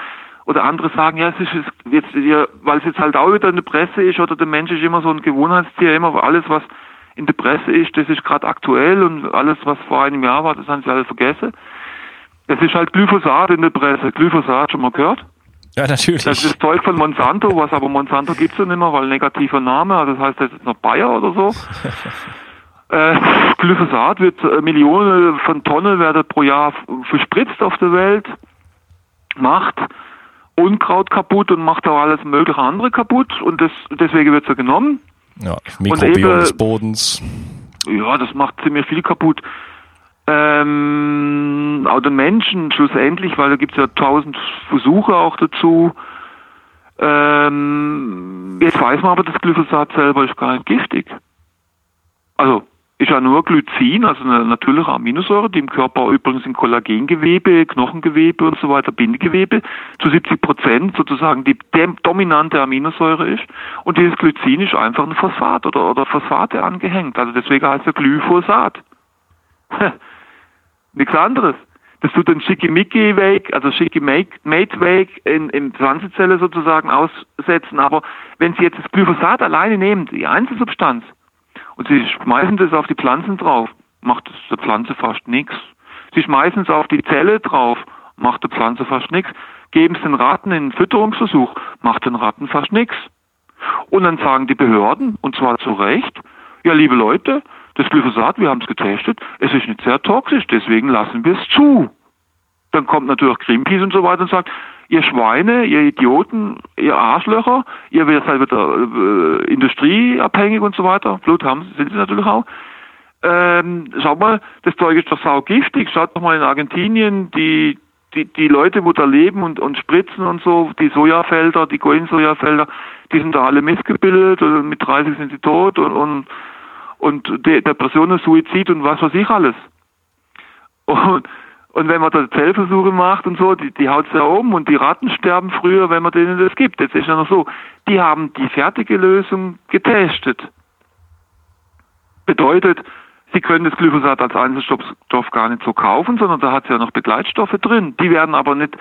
oder andere sagen, ja, es ist jetzt, ja, weil es jetzt halt auch wieder in der Presse ist oder der Mensch ist immer so ein Gewohnheitstier, immer alles, was in der Presse ist, das ist gerade aktuell und alles, was vor einem Jahr war, das haben sie alle vergessen. Es ist halt Glyphosat in der Presse. Glyphosat schon mal gehört? Ja, natürlich. Das ist das Zeug von Monsanto, was aber Monsanto gibt's ja nicht mehr, weil negativer Name, also das heißt, das ist noch Bayer oder so. äh, Glyphosat wird, äh, Millionen von Tonnen werden pro Jahr verspritzt auf der Welt, macht Unkraut kaputt und macht auch alles mögliche andere kaputt und das, deswegen wird er genommen. Ja, Mikrobiom des Bodens. Ja, das macht ziemlich viel kaputt. Ähm, auch den Menschen schlussendlich, weil da gibt es ja tausend Versuche auch dazu. Ähm, jetzt weiß man aber, das Glyphosat selber ist gar nicht giftig. Also ist ja nur Glycin, also eine natürliche Aminosäure, die im Körper übrigens in Kollagengewebe, Knochengewebe und so weiter, Bindegewebe zu 70 Prozent sozusagen die dominante Aminosäure ist. Und dieses Glycin ist einfach ein Phosphat oder, oder Phosphate angehängt. Also deswegen heißt er Glyphosat. Nichts anderes. Das tut den Schickimicki-Weg, also Schickimate-Weg in, in Pflanzenzelle sozusagen aussetzen. Aber wenn Sie jetzt das Glyphosat alleine nehmen, die Einzelsubstanz, und sie schmeißen das auf die Pflanzen drauf, macht es der Pflanze fast nichts. Sie schmeißen es auf die Zelle drauf, macht der Pflanze fast nichts. Geben es den Ratten in einen Fütterungsversuch, macht den Ratten fast nichts. Und dann sagen die Behörden, und zwar zu Recht, ja liebe Leute, das Glyphosat, wir haben es getestet, es ist nicht sehr toxisch, deswegen lassen wir es zu. Dann kommt natürlich Greenpeace und so weiter und sagt, ihr Schweine, ihr Idioten, ihr Arschlöcher, ihr werdet halt wieder äh, industrieabhängig und so weiter. Blut haben sind sie natürlich auch. Ähm, schaut mal, das Zeug ist doch saugiftig. Schaut doch mal in Argentinien, die, die, die Leute, wo da leben und, und spritzen und so, die Sojafelder, die Goin-Sojafelder, die sind da alle missgebildet und mit 30 sind sie tot und, und, und Depressionen, Suizid und was weiß ich alles. Und und wenn man da Zellversuche macht und so, die, die haut ja um und die Ratten sterben früher, wenn man denen das gibt. Jetzt ist ja noch so, die haben die fertige Lösung getestet. Bedeutet, sie können das Glyphosat als Einzelstoff gar nicht so kaufen, sondern da hat es ja noch Begleitstoffe drin. Die werden aber nicht,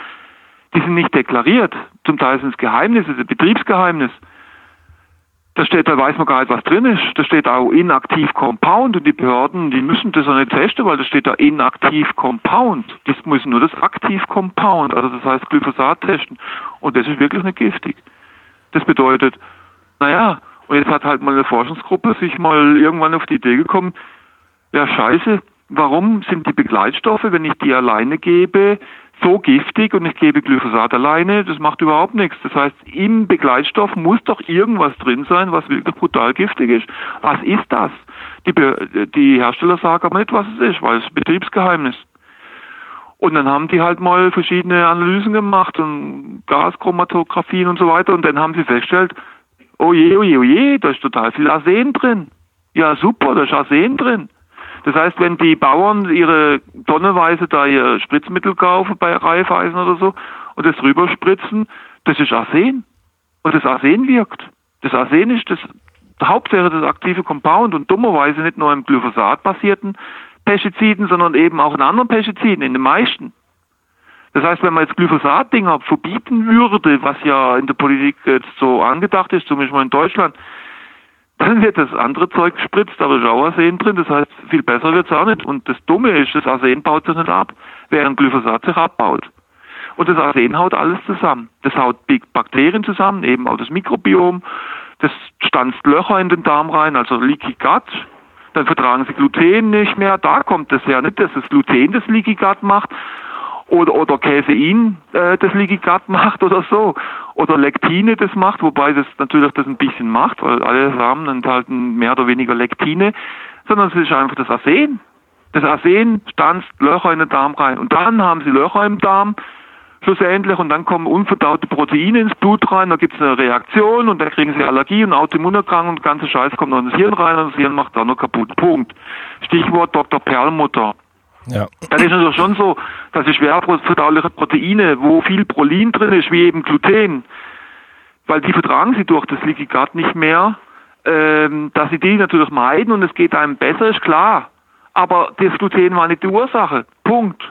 die sind nicht deklariert. Zum Teil sind es Geheimnisse, Betriebsgeheimnis. Da steht, da weiß man gar nicht, was drin ist. Da steht auch inaktiv Compound und die Behörden, die müssen das auch nicht testen, weil da steht da inaktiv Compound. Die müssen nur das aktiv Compound, also das heißt Glyphosat testen. Und das ist wirklich nicht giftig. Das bedeutet, naja, und jetzt hat halt mal eine Forschungsgruppe sich mal irgendwann auf die Idee gekommen, ja scheiße, warum sind die Begleitstoffe, wenn ich die alleine gebe, so giftig und ich gebe Glyphosat alleine, das macht überhaupt nichts. Das heißt, im Begleitstoff muss doch irgendwas drin sein, was wirklich brutal giftig ist. Was ist das? Die, die Hersteller sagen aber nicht, was es ist, weil es Betriebsgeheimnis. Und dann haben die halt mal verschiedene Analysen gemacht und Gaschromatographien und so weiter und dann haben sie festgestellt, oh je, oh je, oh je, da ist total viel Arsen drin. Ja, super, da ist Arsen drin. Das heißt, wenn die Bauern ihre tonnenweise da ihr Spritzmittel kaufen bei Reifeisen oder so und das drüber spritzen, das ist Arsen. Und das Arsen wirkt. Das Arsen ist das hauptsächlich das aktive Compound und dummerweise nicht nur im Glyphosat basierten Pestiziden, sondern eben auch in anderen Pestiziden, in den meisten. Das heißt, wenn man jetzt Glyphosat-Dinger verbieten würde, was ja in der Politik jetzt so angedacht ist, zumindest mal in Deutschland, wird das andere Zeug gespritzt, aber ist auch Arsen drin, das heißt, viel besser wird es auch nicht. Und das Dumme ist, das Arsen baut sich nicht ab, während Glyphosat sich abbaut. Und das Arsen haut alles zusammen. Das haut Bakterien zusammen, eben auch das Mikrobiom, das stanzt Löcher in den Darm rein, also Leaky Gut, dann vertragen sie Gluten nicht mehr. Da kommt es ja nicht, dass das Gluten das Leaky Gut macht oder, oder Casein äh, das Leaky Gut macht oder so oder Lektine das macht, wobei das natürlich das ein bisschen macht, weil alle Samen enthalten mehr oder weniger Lektine, sondern es ist einfach das Arsen. Das Arsen stanzt Löcher in den Darm rein und dann haben sie Löcher im Darm, schlussendlich und dann kommen unverdaute Proteine ins Blut rein, da gibt es eine Reaktion und dann kriegen sie Allergie und Autoimmunerkrankung und ganze Scheiß kommt noch ins Hirn rein und das Hirn macht auch noch kaputt. Punkt. Stichwort Dr. Perlmutter. Ja. Dann ist doch schon so, dass die schwer verdauliche Proteine, wo viel Prolin drin ist, wie eben Gluten, weil die vertragen sie durch das Leaky nicht mehr, ähm, dass sie die natürlich meiden und es geht einem besser, ist klar. Aber das Gluten war nicht die Ursache. Punkt.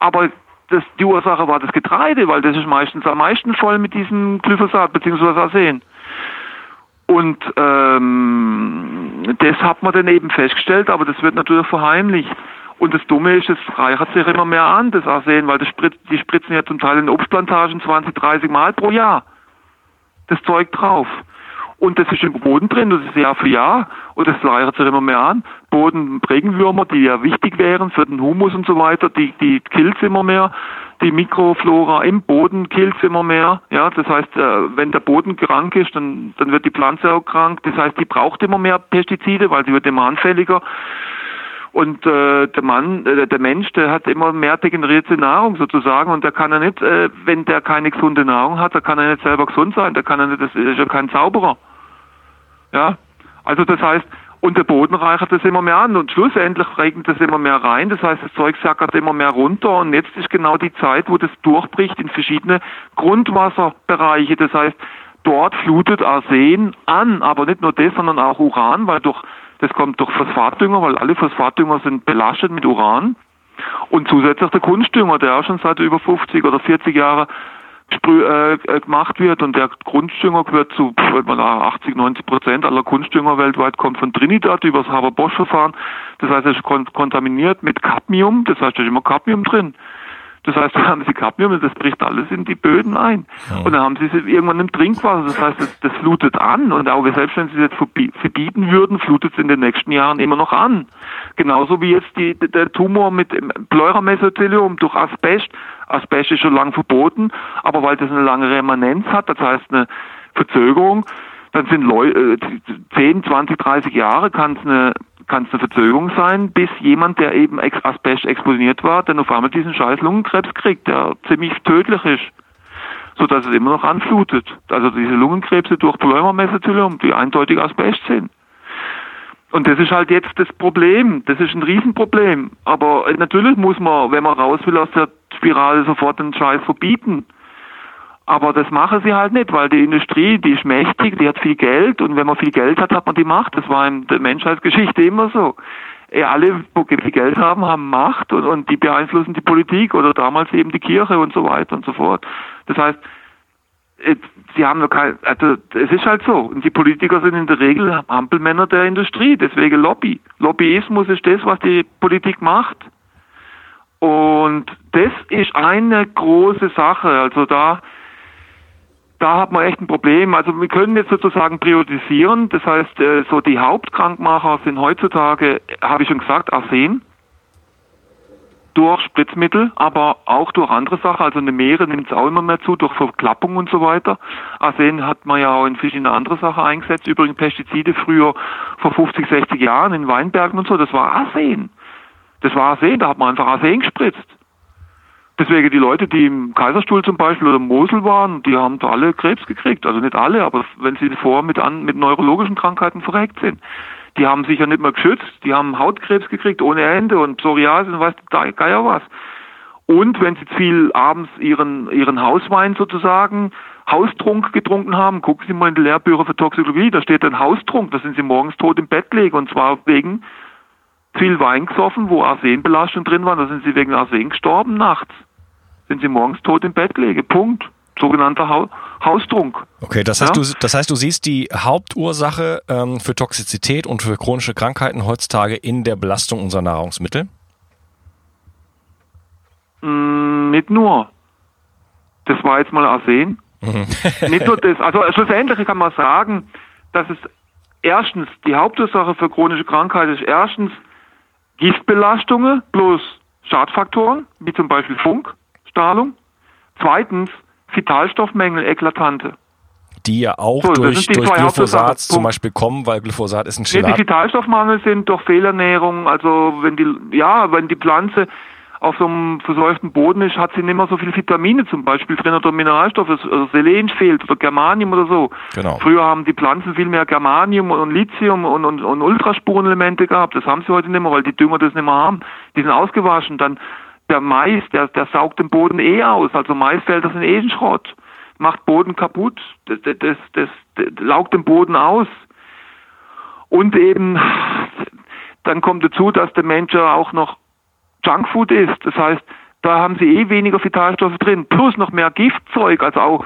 Aber das, die Ursache war das Getreide, weil das ist meistens am meisten voll mit diesem Glyphosat bzw. Arsen. Und ähm, das hat man dann eben festgestellt, aber das wird natürlich verheimlicht. Und das Dumme ist, es reichert sich immer mehr an, das Arsen, weil das spritz, die spritzen ja zum Teil in Obstplantagen 20, 30 Mal pro Jahr das Zeug drauf. Und das ist im Boden drin, das ist Jahr für Jahr und das leiert sich immer mehr an. Bodenregenwürmer, die ja wichtig wären für den Humus und so weiter, die, die killt immer mehr. Die Mikroflora im Boden killt immer mehr. Ja, das heißt, äh, wenn der Boden krank ist, dann, dann wird die Pflanze auch krank. Das heißt, die braucht immer mehr Pestizide, weil sie wird immer anfälliger. Und äh, der Mann, äh, der Mensch, der hat immer mehr degenerierte Nahrung sozusagen und der kann ja nicht, äh, wenn der keine gesunde Nahrung hat, der kann er nicht selber gesund sein, der kann ja nicht, das ist ja kein Zauberer. Ja, also das heißt, und der Boden reichert das immer mehr an und schlussendlich regnet das immer mehr rein. Das heißt, das Zeug sackert immer mehr runter und jetzt ist genau die Zeit, wo das durchbricht in verschiedene Grundwasserbereiche. Das heißt, dort flutet Arsen an, aber nicht nur das, sondern auch Uran, weil durch das kommt durch Phosphatdünger, weil alle Phosphatdünger sind belastet mit Uran. Und zusätzlich der Kunstdünger, der auch schon seit über 50 oder 40 Jahren äh, äh, gemacht wird und der Kunstdünger wird zu 80, 90 Prozent aller Kunstdünger weltweit kommt von Trinidad über das Haber-Bosch-Verfahren. Das heißt, es ist kontaminiert mit Cadmium, das heißt, da ist immer Cadmium drin. Das heißt, da haben sie Cadmium und das bricht alles in die Böden ein. Ja. Und dann haben sie es irgendwann im Trinkwasser. Das heißt, das, das flutet an. Und auch selbst wenn sie es jetzt verbieten würden, flutet es in den nächsten Jahren immer noch an. Genauso wie jetzt die, der Tumor mit Pleuramesothelium durch Asbest. Asbest ist schon lang verboten, aber weil das eine lange Remanenz hat, das heißt eine Verzögerung, dann sind Leu äh, 10, 20, 30 Jahre kann es eine kann es eine Verzögerung sein, bis jemand, der eben ex Asbest exponiert war, dann auf einmal diesen scheiß Lungenkrebs kriegt, der ziemlich tödlich ist, so dass es immer noch anflutet. Also diese Lungenkrebse durch Pleura-Mesothelium, die eindeutig Asbest sind. Und das ist halt jetzt das Problem. Das ist ein Riesenproblem. Aber natürlich muss man, wenn man raus will aus der Spirale, sofort den Scheiß verbieten. Aber das machen sie halt nicht, weil die Industrie, die ist mächtig, die hat viel Geld und wenn man viel Geld hat, hat man die Macht. Das war in der Menschheitsgeschichte immer so. Alle, die Geld haben, haben Macht und, und die beeinflussen die Politik oder damals eben die Kirche und so weiter und so fort. Das heißt, sie haben noch kein, also es ist halt so. Und die Politiker sind in der Regel Ampelmänner der Industrie, deswegen Lobby. Lobbyismus ist das, was die Politik macht. Und das ist eine große Sache. Also da da hat man echt ein Problem. Also wir können jetzt sozusagen priorisieren. Das heißt, äh, so die Hauptkrankmacher sind heutzutage, habe ich schon gesagt, Arsen durch Spritzmittel, aber auch durch andere Sachen. Also eine Meere nimmt es auch immer mehr zu, durch Verklappung und so weiter. Arsen hat man ja auch in verschiedene andere Sachen eingesetzt. Übrigens Pestizide früher vor 50, 60 Jahren in Weinbergen und so, das war Arsen. Das war Arsen, da hat man einfach Arsen gespritzt. Deswegen die Leute, die im Kaiserstuhl zum Beispiel oder Mosel waren, die haben da alle Krebs gekriegt. Also nicht alle, aber wenn sie vor mit, an, mit neurologischen Krankheiten verreckt sind die haben sich ja nicht mehr geschützt, die haben Hautkrebs gekriegt ohne Ende und Psoriasis und weiß der Geier was. Und wenn sie viel abends ihren, ihren Hauswein sozusagen, Haustrunk getrunken haben, gucken Sie mal in die Lehrbücher für Toxikologie, da steht ein Haustrunk, da sind Sie morgens tot im Bett liegen und zwar wegen viel Wein gesoffen, wo Arsenbelastung drin war, da sind Sie wegen Arsen gestorben nachts. Sind Sie morgens tot im Bett liegen, Punkt sogenannter ha Haustrunk. Okay, das heißt, ja? du, das heißt, du siehst die Hauptursache ähm, für Toxizität und für chronische Krankheiten heutzutage in der Belastung unserer Nahrungsmittel? Mm, nicht nur. Das war jetzt mal Arsen. Mhm. nicht nur das. Also schlussendlich kann man sagen, dass es erstens die Hauptursache für chronische Krankheiten ist erstens Giftbelastungen plus Schadfaktoren, wie zum Beispiel Funkstrahlung. Zweitens Vitalstoffmängel eklatante. Die ja auch so, durch, durch Glyphosat zum Beispiel kommen, weil Glyphosat ist ein Chelat. Nee, die Vitalstoffmangel sind durch Fehlernährung, also wenn die, ja, wenn die Pflanze auf so einem verseuchten Boden ist, hat sie nicht mehr so viele Vitamine zum Beispiel drin oder Mineralstoffe, also Selen fehlt oder Germanium oder so. Genau. Früher haben die Pflanzen viel mehr Germanium und Lithium und, und, und Ultraspurenelemente gehabt. Das haben sie heute nicht mehr, weil die Dünger das nicht mehr haben. Die sind ausgewaschen. Dann der Mais, der, der saugt den Boden eh aus. Also Maisfelder sind eh ein Schrott. Macht Boden kaputt. Das, das, das, das, laugt den Boden aus. Und eben, dann kommt dazu, dass der Mensch ja auch noch Junkfood isst. Das heißt, da haben sie eh weniger Vitalstoffe drin. Plus noch mehr Giftzeug. Also auch,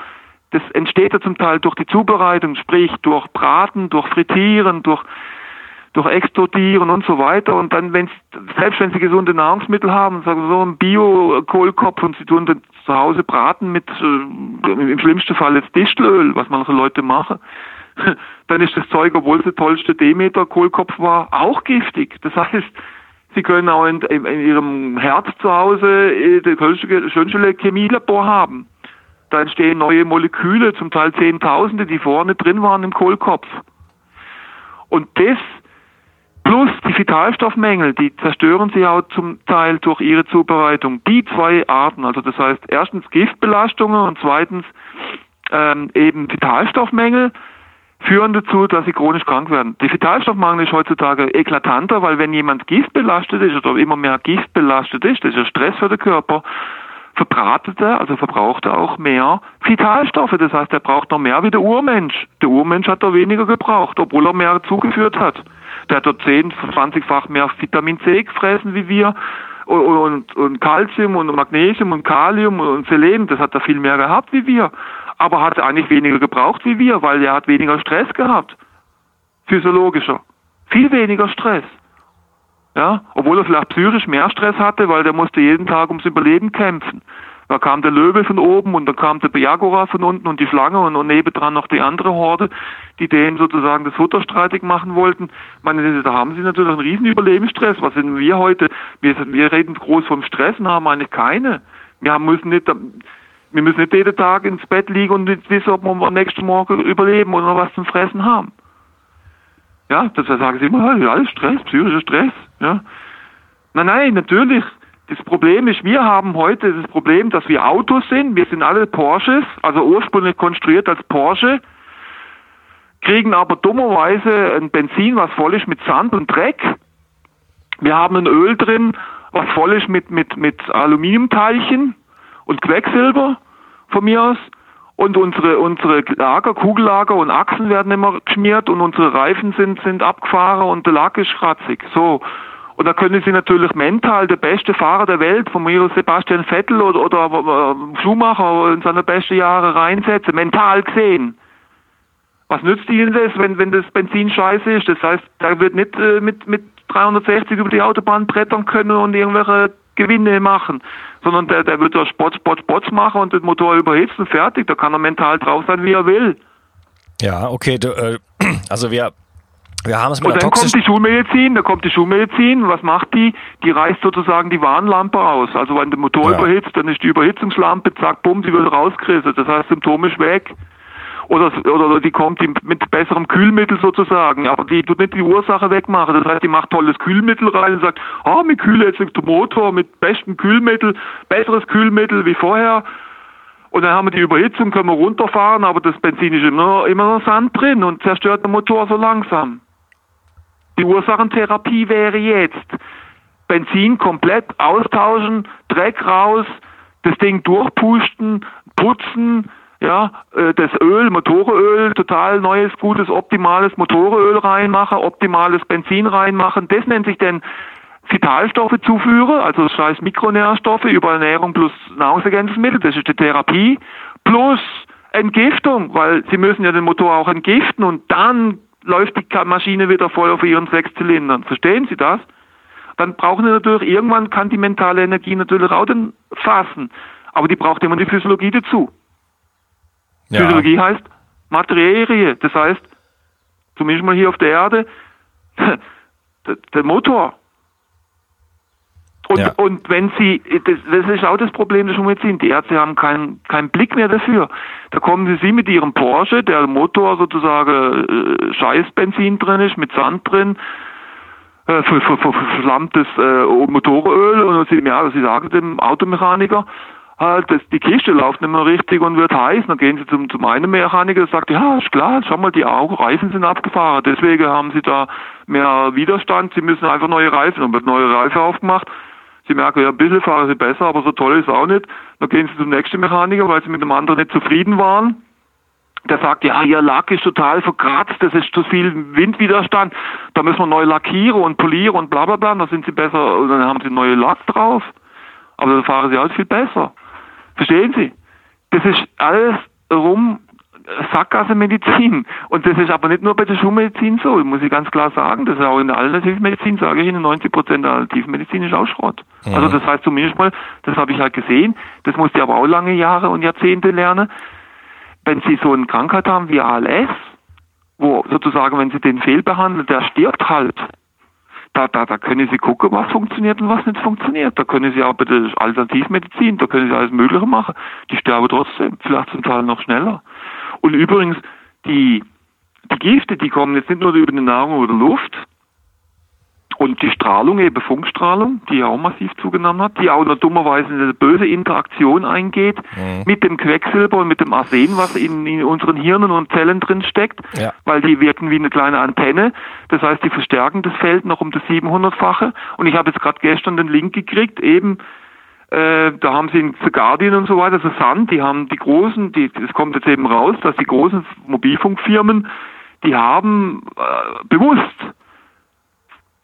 das entsteht ja zum Teil durch die Zubereitung, sprich durch Braten, durch Frittieren, durch durch Extrodieren und so weiter. Und dann, wenn selbst wenn sie gesunde Nahrungsmittel haben, sagen so ein Bio-Kohlkopf und sie tun dann zu Hause braten mit äh, im schlimmsten Fall jetzt Distelöl, was manche Leute machen, dann ist das Zeug, obwohl es der tollste Demeter-Kohlkopf war, auch giftig. Das heißt, Sie können auch in, in, in Ihrem Herz zu Hause äh, das schönste Chemielabor haben. Da entstehen neue Moleküle, zum Teil Zehntausende, die vorne drin waren im Kohlkopf. Und das Plus die Vitalstoffmängel, die zerstören sie auch zum Teil durch ihre Zubereitung. Die zwei Arten, also das heißt erstens Giftbelastungen und zweitens ähm, eben Vitalstoffmängel, führen dazu, dass sie chronisch krank werden. Die Vitalstoffmangel ist heutzutage eklatanter, weil wenn jemand giftbelastet ist oder immer mehr giftbelastet ist, das ist ja Stress für den Körper, verbratet er, also verbraucht er auch mehr Vitalstoffe. Das heißt, er braucht noch mehr wie der Urmensch. Der Urmensch hat da weniger gebraucht, obwohl er mehr zugeführt hat. Der hat dort 10, 20-fach mehr Vitamin C gefressen wie wir. Und, und Calcium und Magnesium und Kalium und Selen, das hat er viel mehr gehabt wie wir, aber hat eigentlich weniger gebraucht wie wir, weil er hat weniger Stress gehabt, physiologischer, viel weniger Stress. Ja, obwohl er vielleicht psychisch mehr Stress hatte, weil der musste jeden Tag ums Überleben kämpfen. Da kam der Löwe von oben und dann kam der Jagora von unten und die Schlange und, und nebendran noch die andere Horde, die denen sozusagen das Futter streitig machen wollten. Ich meine, da haben sie natürlich einen riesen Überlebensstress. Was sind wir heute? Wir, wir reden groß vom Stress und haben eigentlich keine. Wir haben, müssen nicht, wir müssen nicht jeden Tag ins Bett liegen und nicht wissen, ob wir am nächsten Morgen überleben oder was zum Fressen haben. Ja, das sagen sie immer, alles Stress, psychischer Stress. Ja. Nein, nein, natürlich das Problem ist, wir haben heute das Problem, dass wir Autos sind. Wir sind alle Porsches, also ursprünglich konstruiert als Porsche, kriegen aber dummerweise ein Benzin, was voll ist mit Sand und Dreck. Wir haben ein Öl drin, was voll ist mit, mit, mit Aluminiumteilchen und Quecksilber von mir aus. Und unsere, unsere Lager, Kugellager und Achsen werden immer geschmiert und unsere Reifen sind, sind abgefahren und der Lack ist schratzig. So. Und da können sie natürlich mental der beste Fahrer der Welt, von mir Sebastian Vettel oder, oder Schumacher in seine besten Jahre reinsetzen, mental gesehen. Was nützt ihnen das, wenn, wenn das Benzin scheiße ist? Das heißt, da wird nicht äh, mit, mit 360 über die Autobahn brettern können und irgendwelche Gewinne machen, sondern der, der wird da Spots, Spots, Spots machen und den Motor überhitzt und fertig. Da kann er mental drauf sein, wie er will. Ja, okay. Du, äh, also wir wir haben es mit und dann kommt die Schulmedizin, da kommt die Schulmedizin, was macht die? Die reißt sozusagen die Warnlampe aus. Also wenn der Motor ja. überhitzt, dann ist die Überhitzungslampe, zack, bumm, sie wird rausgerissen. Das heißt, Symptom ist weg. Oder, oder die kommt mit besserem Kühlmittel sozusagen, aber die tut nicht die Ursache wegmachen. Das heißt, die macht tolles Kühlmittel rein und sagt, ah, oh, wir kühlen jetzt den Motor mit bestem Kühlmittel, besseres Kühlmittel wie vorher. Und dann haben wir die Überhitzung, können wir runterfahren, aber das Benzin ist immer, immer noch Sand drin und zerstört den Motor so langsam. Die Ursachentherapie wäre jetzt Benzin komplett austauschen, Dreck raus, das Ding durchpusten, putzen, ja, äh, das Öl, Motoröl, total neues, gutes, optimales Motoröl reinmachen, optimales Benzin reinmachen. Das nennt sich denn Vitalstoffe zuführen, also das heißt Mikronährstoffe über Ernährung plus Nahrungsergänzungsmittel, das ist die Therapie, plus Entgiftung, weil sie müssen ja den Motor auch entgiften und dann läuft die Maschine wieder voll auf ihren sechs Zylindern. Verstehen Sie das? Dann brauchen Sie natürlich, irgendwann kann die mentale Energie natürlich auch den fassen. Aber die braucht immer die Physiologie dazu. Ja. Physiologie heißt Materie. Das heißt, zumindest mal hier auf der Erde, der, der Motor. Und, ja. und wenn Sie, das, das, ist auch das Problem der Schulmedizin, die Ärzte haben keinen keinen Blick mehr dafür. Da kommen Sie mit Ihrem Porsche, der Motor sozusagen äh, Scheißbenzin drin ist, mit Sand drin, äh, verflammtes äh, Motoröl und Sie, ja, Sie sagen dem Automechaniker, halt, das, die Kiste läuft nicht mehr richtig und wird heiß. Dann gehen Sie zum, zum einen Mechaniker und sagt, ja, ist klar, schau mal, die Augen, Reifen sind abgefahren. Deswegen haben Sie da mehr Widerstand. Sie müssen einfach neue Reifen. Dann wird neue Reifen aufgemacht. Sie merken, ja, ein bisschen fahren sie besser, aber so toll ist auch nicht. Dann gehen sie zum nächsten Mechaniker, weil sie mit dem anderen nicht zufrieden waren. Der sagt, ja, ihr Lack ist total verkratzt, das ist zu viel Windwiderstand, da müssen wir neu lackieren und polieren und bla bla bla, dann sind sie besser, dann haben sie neue Lack drauf. Aber dann fahren sie auch viel besser. Verstehen Sie? Das ist alles rum Sackgasse-Medizin. Und das ist aber nicht nur bei der Schulmedizin so, muss ich ganz klar sagen. Das ist auch in der Alternativmedizin, sage ich Ihnen, 90 Prozent der Alternativmedizin ist auch Schrott. Mhm. Also das heißt zumindest mal, das habe ich halt gesehen, das musste ich aber auch lange Jahre und Jahrzehnte lernen. Wenn Sie so eine Krankheit haben wie ALS, wo sozusagen, wenn Sie den fehlbehandeln, der stirbt halt. Da, da, da können Sie gucken, was funktioniert und was nicht funktioniert. Da können Sie auch bei der Alternativmedizin, da können Sie alles Mögliche machen. Die sterben trotzdem, vielleicht zum Teil noch schneller. Und übrigens, die, die Gifte, die kommen jetzt nicht nur über die Nahrung oder Luft, und die Strahlung, eben Funkstrahlung, die ja auch massiv zugenommen hat, die auch noch dummerweise in eine böse Interaktion eingeht mhm. mit dem Quecksilber und mit dem Arsen, was in, in unseren Hirnen und Zellen drin steckt, ja. weil die wirken wie eine kleine Antenne. Das heißt, die verstärken das Feld noch um das 700-fache. Und ich habe jetzt gerade gestern den Link gekriegt, eben äh, da haben sie in The Guardian und so weiter, also Sun, die haben die großen, die, das kommt jetzt eben raus, dass die großen Mobilfunkfirmen, die haben äh, bewusst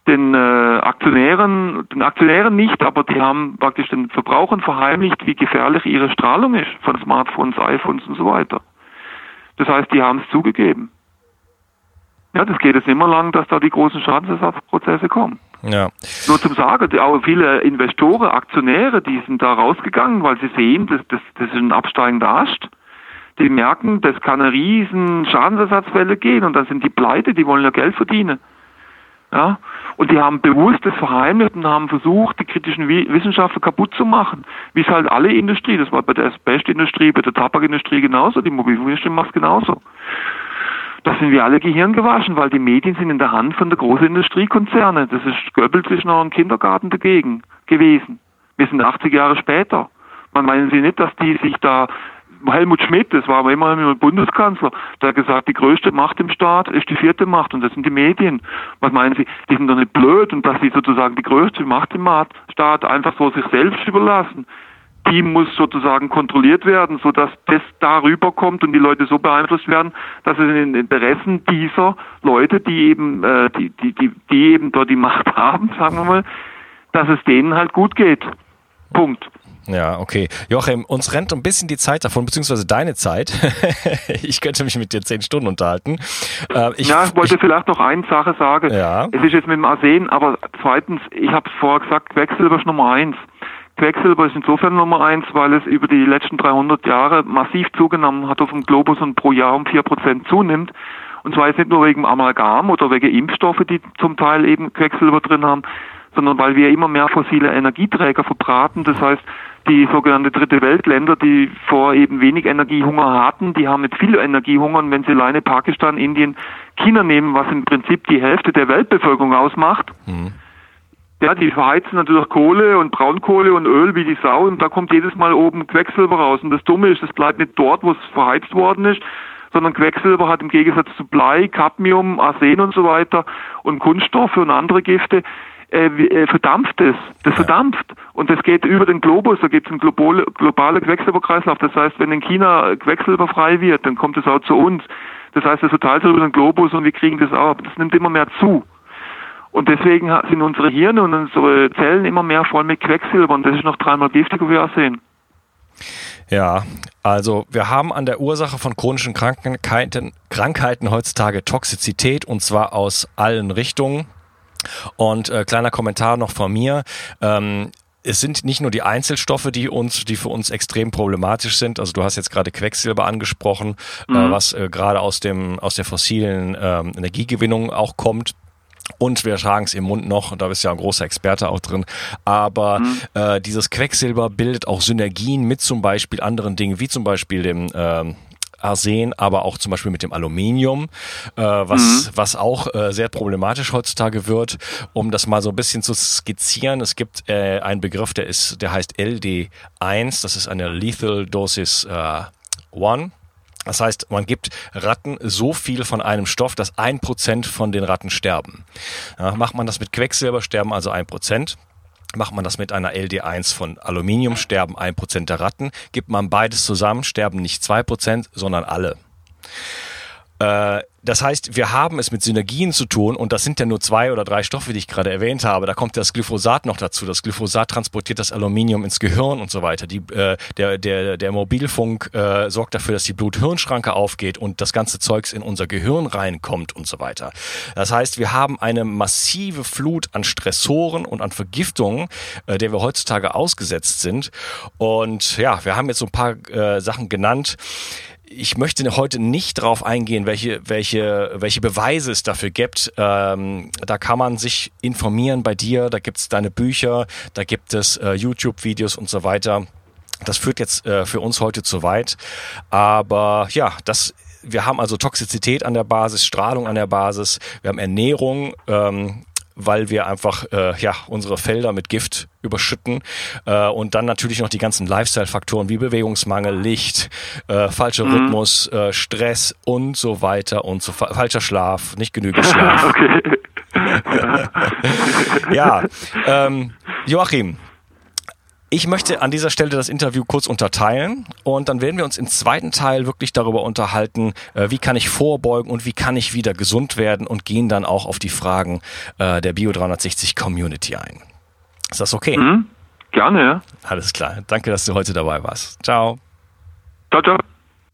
den äh, Aktionären, den Aktionären nicht, aber die haben praktisch den Verbrauchern verheimlicht, wie gefährlich ihre Strahlung ist von Smartphones, iPhones und so weiter. Das heißt, die haben es zugegeben. Ja, das geht jetzt immer lang, dass da die großen Schadensersatzprozesse kommen. Ja. Nur zum Sagen, auch viele Investoren, Aktionäre, die sind da rausgegangen, weil sie sehen, dass das, das ist ein absteigender Ast. Die merken, das kann eine riesen Schadensersatzwelle gehen und dann sind die pleite, die wollen ja Geld verdienen. Ja, und die haben bewusst das verheimlicht und haben versucht, die kritischen Wissenschaftler kaputt zu machen. Wie es halt alle Industrie, das war bei der Asbestindustrie, bei der Tabakindustrie genauso, die Mobilfunkindustrie macht es genauso. Da sind wir alle Gehirn gewaschen, weil die Medien sind in der Hand von der großen Industriekonzerne. Das ist Goebbels ist noch ein Kindergarten dagegen gewesen. Wir sind 80 Jahre später. Man meinen Sie nicht, dass die sich da Helmut Schmidt, das war aber immerhin Bundeskanzler, der hat gesagt, die größte Macht im Staat ist die vierte Macht und das sind die Medien. Was meinen Sie, die sind doch nicht blöd und dass sie sozusagen die größte Macht im Staat einfach so sich selbst überlassen die muss sozusagen kontrolliert werden, sodass das darüber kommt und die Leute so beeinflusst werden, dass es in den Interessen dieser Leute, die eben, äh, die, die, die, die eben dort die Macht haben, sagen wir mal, dass es denen halt gut geht. Punkt. Ja, okay. Joachim, uns rennt ein bisschen die Zeit davon, beziehungsweise deine Zeit. ich könnte mich mit dir zehn Stunden unterhalten. Äh, ich, ja, ich wollte ich, vielleicht noch eine Sache sagen. Ja. Es ist jetzt mit dem Arsen, aber zweitens, ich habe es vorher gesagt, Quecksilber ist Nummer eins. Quecksilber ist insofern Nummer eins, weil es über die letzten 300 Jahre massiv zugenommen hat auf dem Globus und pro Jahr um vier Prozent zunimmt. Und zwar jetzt nicht nur wegen Amalgam oder wegen Impfstoffe, die zum Teil eben Quecksilber drin haben, sondern weil wir immer mehr fossile Energieträger verbraten. Das heißt, die sogenannte dritte Weltländer, die vor eben wenig Energiehunger hatten, die haben jetzt viel Energiehunger und wenn sie alleine Pakistan, Indien, China nehmen, was im Prinzip die Hälfte der Weltbevölkerung ausmacht, mhm. Ja, die verheizen natürlich Kohle und Braunkohle und Öl wie die Sau und da kommt jedes Mal oben Quecksilber raus. Und das Dumme ist, es bleibt nicht dort, wo es verheizt worden ist, sondern Quecksilber hat im Gegensatz zu Blei, Cadmium, Arsen und so weiter und Kunststoffe und andere Gifte äh, äh, verdampft es. Das ja. verdampft. Und das geht über den Globus, da gibt es einen globale, globale Quecksilberkreislauf. Das heißt, wenn in China Quecksilber frei wird, dann kommt es auch zu uns. Das heißt, es verteilt sich über den Globus und wir kriegen das auch. Das nimmt immer mehr zu. Und deswegen sind unsere Hirne und unsere Zellen immer mehr voll mit Quecksilber und das ist noch dreimal giftiger wie Arsen. Ja, also wir haben an der Ursache von chronischen Krankheiten, Krankheiten heutzutage Toxizität und zwar aus allen Richtungen. Und äh, kleiner Kommentar noch von mir. Ähm, es sind nicht nur die Einzelstoffe, die uns, die für uns extrem problematisch sind. Also du hast jetzt gerade Quecksilber angesprochen, äh, mhm. äh, was äh, gerade aus dem aus der fossilen ähm, Energiegewinnung auch kommt. Und wir tragen es im Mund noch, und da bist ja ein großer Experte auch drin. Aber mhm. äh, dieses Quecksilber bildet auch Synergien mit zum Beispiel anderen Dingen, wie zum Beispiel dem ähm, Arsen, aber auch zum Beispiel mit dem Aluminium, äh, was, mhm. was auch äh, sehr problematisch heutzutage wird. Um das mal so ein bisschen zu skizzieren, es gibt äh, einen Begriff, der ist, der heißt LD1, das ist eine Lethal Dosis äh, 1. Das heißt, man gibt Ratten so viel von einem Stoff, dass ein Prozent von den Ratten sterben. Ja, macht man das mit Quecksilber, sterben also ein Prozent. Macht man das mit einer LD1 von Aluminium, sterben ein Prozent der Ratten. Gibt man beides zusammen, sterben nicht zwei Prozent, sondern alle. Äh, das heißt, wir haben es mit Synergien zu tun und das sind ja nur zwei oder drei Stoffe, die ich gerade erwähnt habe. Da kommt das Glyphosat noch dazu. Das Glyphosat transportiert das Aluminium ins Gehirn und so weiter. Die, äh, der, der, der Mobilfunk äh, sorgt dafür, dass die Blut-Hirn-Schranke aufgeht und das ganze Zeugs in unser Gehirn reinkommt und so weiter. Das heißt, wir haben eine massive Flut an Stressoren und an Vergiftungen, äh, der wir heutzutage ausgesetzt sind. Und ja, wir haben jetzt so ein paar äh, Sachen genannt ich möchte heute nicht darauf eingehen, welche, welche, welche Beweise es dafür gibt. Ähm, da kann man sich informieren bei dir, da gibt es deine Bücher, da gibt es äh, YouTube-Videos und so weiter. Das führt jetzt äh, für uns heute zu weit. Aber ja, das wir haben also Toxizität an der Basis, Strahlung an der Basis, wir haben Ernährung, ähm, weil wir einfach äh, ja unsere Felder mit Gift überschütten äh, und dann natürlich noch die ganzen Lifestyle-Faktoren wie Bewegungsmangel, Licht, äh, falscher mhm. Rhythmus, äh, Stress und so weiter und so falscher Schlaf, nicht genügend Schlaf. ja, ähm, Joachim, ich möchte an dieser Stelle das Interview kurz unterteilen und dann werden wir uns im zweiten Teil wirklich darüber unterhalten, äh, wie kann ich vorbeugen und wie kann ich wieder gesund werden und gehen dann auch auf die Fragen äh, der Bio 360 Community ein. Ist das okay? Mhm. Gerne, ja. Alles klar. Danke, dass du heute dabei warst. Ciao. Ciao, ciao.